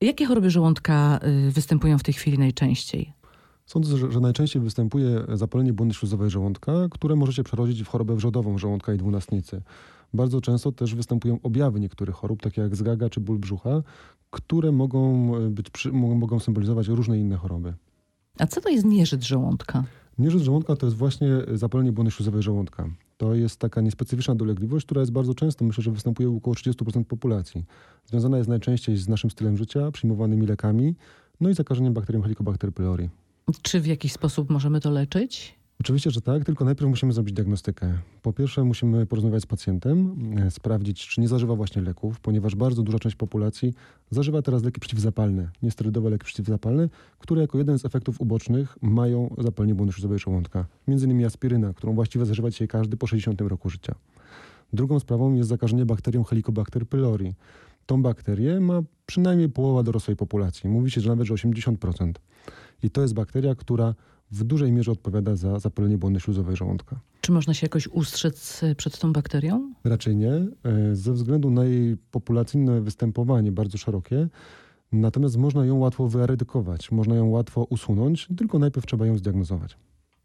Jakie choroby żołądka y, występują w tej chwili najczęściej? Sądzę, że, że najczęściej występuje zapalenie błony śluzowej żołądka, które może się przerodzić w chorobę wrzodową żołądka i dwunastnicy. Bardzo często też występują objawy niektórych chorób, takie jak zgaga czy ból brzucha, które mogą, być, przy- mogą, symbolizować różne inne choroby. A co to jest nieżyt żołądka? Nieżyt żołądka to jest właśnie zapalenie błony śluzowej żołądka. To jest taka niespecyficzna dolegliwość, która jest bardzo często, myślę, że występuje u około 30% populacji. Związana jest najczęściej z naszym stylem życia, przyjmowanymi lekami, no i zakażeniem bakterią Helicobacter pylori. Czy w jakiś sposób możemy to leczyć? Oczywiście, że tak, tylko najpierw musimy zrobić diagnostykę. Po pierwsze musimy porozmawiać z pacjentem, e, sprawdzić, czy nie zażywa właśnie leków, ponieważ bardzo duża część populacji zażywa teraz leki przeciwzapalne, niesterydowe leki przeciwzapalne, które jako jeden z efektów ubocznych mają zapalenie błony śluzowej żołądka. Między innymi aspiryna, którą właściwie zażywa dzisiaj każdy po 60 roku życia. Drugą sprawą jest zakażenie bakterią Helicobacter pylori. Tą bakterię ma przynajmniej połowa dorosłej populacji. Mówi się, że nawet że 80%. I to jest bakteria, która w dużej mierze odpowiada za zapalenie błony śluzowej żołądka. Czy można się jakoś ustrzec y, przed tą bakterią? Raczej nie, e, ze względu na jej populacyjne występowanie bardzo szerokie. Natomiast można ją łatwo wyeredykować, można ją łatwo usunąć, tylko najpierw trzeba ją zdiagnozować.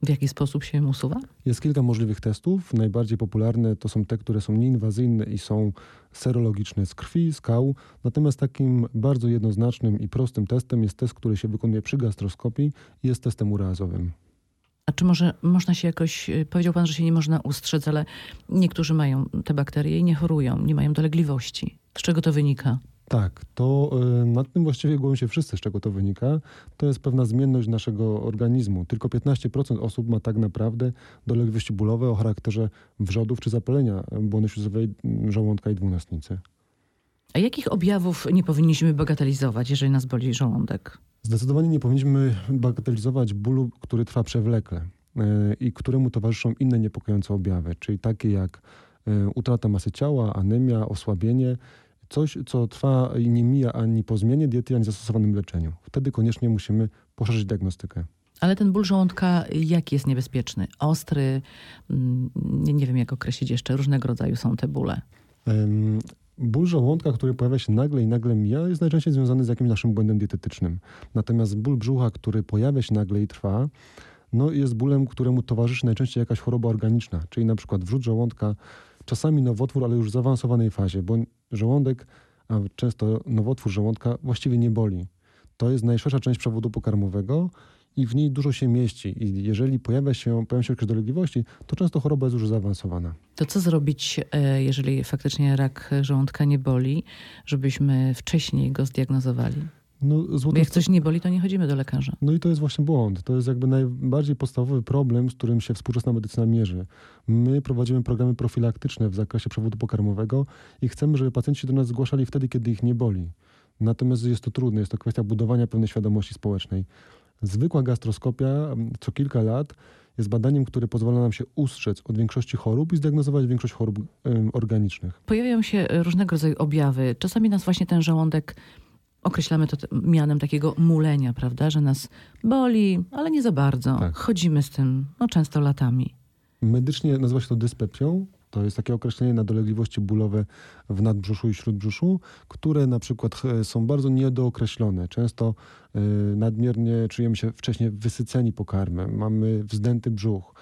W jaki sposób się usuwa? Jest kilka możliwych testów. Najbardziej popularne to są te, które są nieinwazyjne i są serologiczne z krwi, z kału. Natomiast takim bardzo jednoznacznym i prostym testem jest test, który się wykonuje przy gastroskopii i jest testem ureazowym. A czy może można się jakoś, y, powiedział pan, że się nie można ustrzec, ale niektórzy mają te bakterie i nie chorują, nie mają dolegliwości. Z czego to wynika? Tak, to y, nad tym właściwie głowią się wszyscy, z czego to wynika. To jest pewna zmienność naszego organizmu. Tylko 15% osób ma tak naprawdę dolegliwości bólowe o charakterze wrzodów czy zapalenia błony śluzowej mm, żołądka i dwunastnicy. A jakich objawów nie powinniśmy bagatelizować, jeżeli nas boli żołądek? Zdecydowanie nie powinniśmy bagatelizować bólu, który trwa przewlekle y, i któremu towarzyszą inne niepokojące objawy, czyli takie jak y, utrata masy ciała, anemia, osłabienie, coś, co trwa i nie mija ani po zmianie diety, ani zastosowanym leczeniu. Wtedy koniecznie musimy poszerzyć diagnostykę. Ale ten ból żołądka jaki jest niebezpieczny? Ostry, mm, nie, nie wiem jak określić jeszcze, różnego rodzaju są te bóle. Ym, Ból żołądka, który pojawia się nagle i nagle mija, jest najczęściej związany z jakimś naszym błędem dietetycznym. Natomiast ból brzucha, który pojawia się nagle i trwa, no jest bólem, któremu towarzyszy najczęściej jakaś choroba organiczna, czyli na przykład wrzód żołądka, czasami nowotwór, ale już w zaawansowanej fazie, bo żołądek, a często nowotwór żołądka właściwie nie boli. To jest najszersza część przewodu pokarmowego i w niej dużo się mieści. I jeżeli pojawia się, pojawią się jakieś dolegliwości, to często choroba jest już zaawansowana. To co zrobić, e, jeżeli faktycznie rak żołądka nie boli, żebyśmy wcześniej go zdiagnozowali? No, jak coś nie boli, to nie chodzimy do lekarza. No i to jest właśnie błąd. To jest jakby najbardziej podstawowy problem, z którym się współczesna medycyna mierzy. My prowadzimy programy profilaktyczne w zakresie przewodu pokarmowego i chcemy, żeby pacjenci do nas zgłaszali wtedy, kiedy ich nie boli. Natomiast jest to trudne, jest to kwestia budowania pewnej świadomości społecznej. Zwykła gastroskopia m, co kilka lat jest badaniem, które pozwala nam się ustrzec od większości chorób i zdiagnozować większość chorób organicznych. Pojawiają się różnego rodzaju objawy. Czasami nas właśnie ten żołądek, określamy to mianem takiego mulenia, prawda, że nas boli, ale nie za bardzo. Tak. Chodzimy z tym, no często latami. Medycznie nazywa się to dyspepsią. To jest takie określenie na dolegliwości bólowe w nadbrzuszu i śródbrzuszu, które na przykład e, są bardzo niedookreślone. Często e, nadmiernie czujemy się wcześniej wysyceni pokarmem, mamy wzdęty brzuch.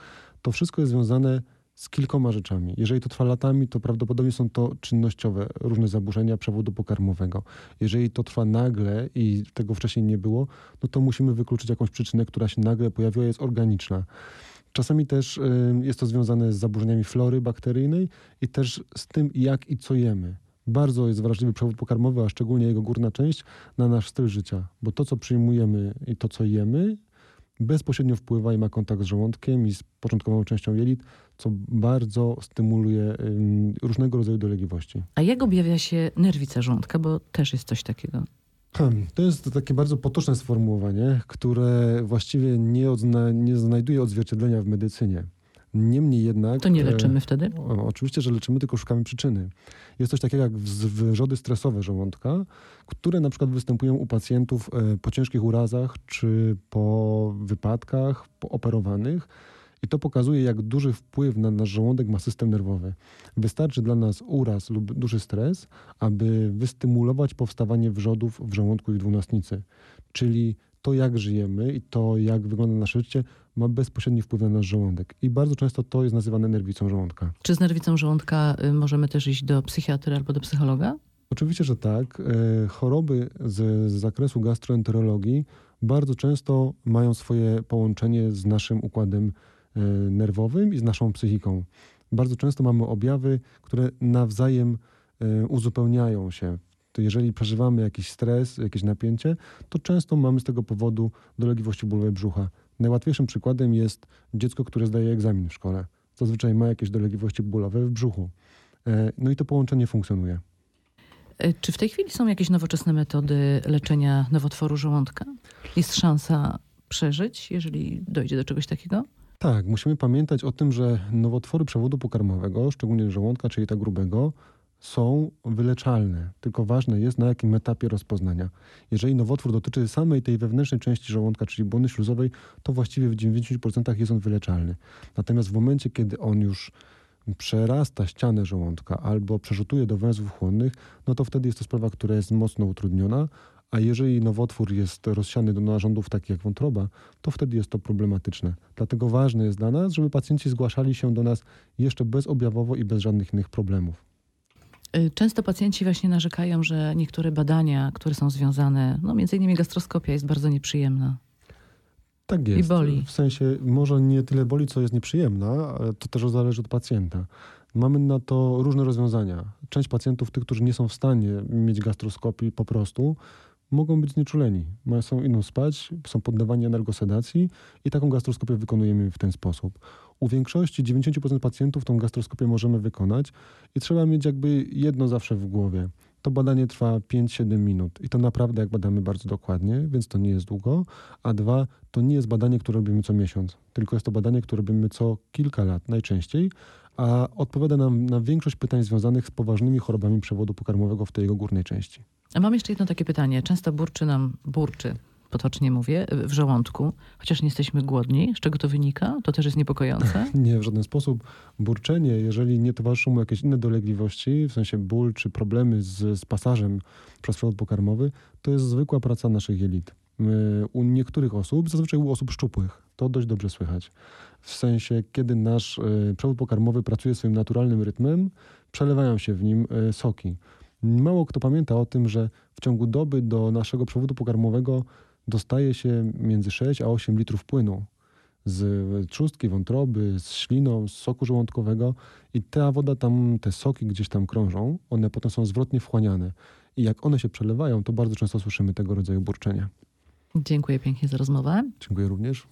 To wszystko jest związane z kilkoma rzeczami. Jeżeli to trwa latami, to prawdopodobnie są to czynnościowe, różne zaburzenia przewodu pokarmowego. Jeżeli to trwa nagle i tego wcześniej nie było, no to musimy wykluczyć jakąś przyczynę, która się nagle pojawiła, jest organiczna. Czasami też y, jest to związane z zaburzeniami flory bakteryjnej i też z tym, jak i co jemy. Bardzo jest wrażliwy przewód pokarmowy, a szczególnie jego górna część, na nasz styl życia, bo to, co przyjmujemy i to, co jemy, bezpośrednio wpływa i ma kontakt z żołądkiem i z początkową częścią jelit, co bardzo stymuluje ym, różnego rodzaju dolegliwości. A jak objawia się nerwica żołądka, bo też jest coś takiego. Hmm, To jest takie bardzo potoczne sformułowanie, które właściwie nie, odzna, nie znajduje odzwierciedlenia w medycynie. Niemniej jednak. To nie e, leczymy wtedy? O, oczywiście, że leczymy, tylko szukamy przyczyny. Jest coś takiego jak wrzody stresowe żołądka, które na przykład występują u pacjentów e, po ciężkich urazach czy po wypadkach, po operowanych. I to pokazuje, jak duży wpływ na nasz żołądek ma system nerwowy. Wystarczy dla nas uraz lub duży stres, aby wystymulować powstawanie wrzodów w żołądku i w dwunastnicy. Czyli to, jak żyjemy i to, jak wygląda nasze życie, ma bezpośredni wpływ na nasz żołądek. I bardzo często to jest nazywane nerwicą żołądka. Czy z nerwicą żołądka y, możemy też iść do psychiatry albo do psychologa? Oczywiście, że tak. E, Choroby z, z zakresu gastroenterologii bardzo często mają swoje połączenie z naszym układem e, nerwowym i z naszą psychiką. Bardzo często mamy objawy, które nawzajem e, uzupełniają się. To jeżeli przeżywamy jakiś stres, jakieś napięcie, to często mamy z tego powodu dolegliwości bólowe brzucha. Najłatwiejszym przykładem jest dziecko, które zdaje egzamin w szkole. Zazwyczaj ma jakieś dolegliwości bólowe w brzuchu. E, No i to połączenie funkcjonuje. Y, Czy w tej chwili są jakieś nowoczesne metody leczenia nowotworu żołądka? Jest szansa przeżyć, jeżeli dojdzie do czegoś takiego? Tak, musimy pamiętać o tym, że nowotwory przewodu pokarmowego, szczególnie żołądka, czyli tak grubego, są wyleczalne. Tylko ważne jest, na jakim etapie rozpoznania. Jeżeli nowotwór dotyczy samej tej wewnętrznej części żołądka, czyli błony śluzowej, to właściwie w 90% jest on wyleczalny. Natomiast w momencie, kiedy on już przerasta ścianę żołądka albo przerzutuje do węzłów chłonnych, no to wtedy jest to sprawa, która jest mocno utrudniona, a jeżeli nowotwór jest rozsiany do narządów takich jak wątroba, to wtedy jest to problematyczne. Dlatego ważne jest dla nas, żeby pacjenci zgłaszali się do nas jeszcze bezobjawowo i bez żadnych innych problemów. Y, Często pacjenci właśnie narzekają, że niektóre badania, które są związane, no między innymi gastroskopia jest bardzo nieprzyjemna. Tak jest. boli. W sensie może nie tyle boli, co jest nieprzyjemna, ale to też zależy od pacjenta. Mamy na to różne rozwiązania. Część pacjentów, tych, którzy nie są w stanie mieć gastroskopii po prostu, mogą być znieczuleni. Są idą spać, są poddawani energosedacji i taką gastroskopię wykonujemy w ten sposób. U większości, 90% pacjentów tą gastroskopię możemy wykonać i trzeba mieć jakby jedno zawsze w głowie. To badanie trwa 5-7 minut i to naprawdę jak badamy bardzo dokładnie, więc to nie jest długo. A dwa, to nie jest badanie, które robimy co miesiąc, tylko jest to badanie, które robimy co kilka lat najczęściej, a odpowiada nam na większość pytań związanych z poważnymi chorobami przewodu pokarmowego w tej jego górnej części. A mam jeszcze jedno takie pytanie. Często burczy nam, burczy, potocznie mówię, w żołądku, chociaż nie jesteśmy głodni. Z czego to wynika? To też jest niepokojące. Nie w żaden sposób. Burczenie, jeżeli nie towarzyszą mu jakieś inne dolegliwości, w sensie ból czy problemy z, z pasażem przez przewód pokarmowy, to jest zwykła praca naszych jelit. U niektórych osób, zazwyczaj u osób szczupłych, to dość dobrze słychać. W sensie, kiedy nasz y, przewód pokarmowy pracuje swoim naturalnym rytmem, przelewają się w nim y, soki. Mało kto pamięta o tym, że w ciągu doby do naszego przewodu pokarmowego dostaje się między 6 a 8 litrów płynu z trzustki, wątroby, z śliną, z soku żołądkowego i ta woda tam, te soki gdzieś tam krążą, one potem są zwrotnie wchłaniane. I jak one się przelewają, to bardzo często słyszymy tego rodzaju burczenia. Dziękuję pięknie za rozmowę. Dziękuję również.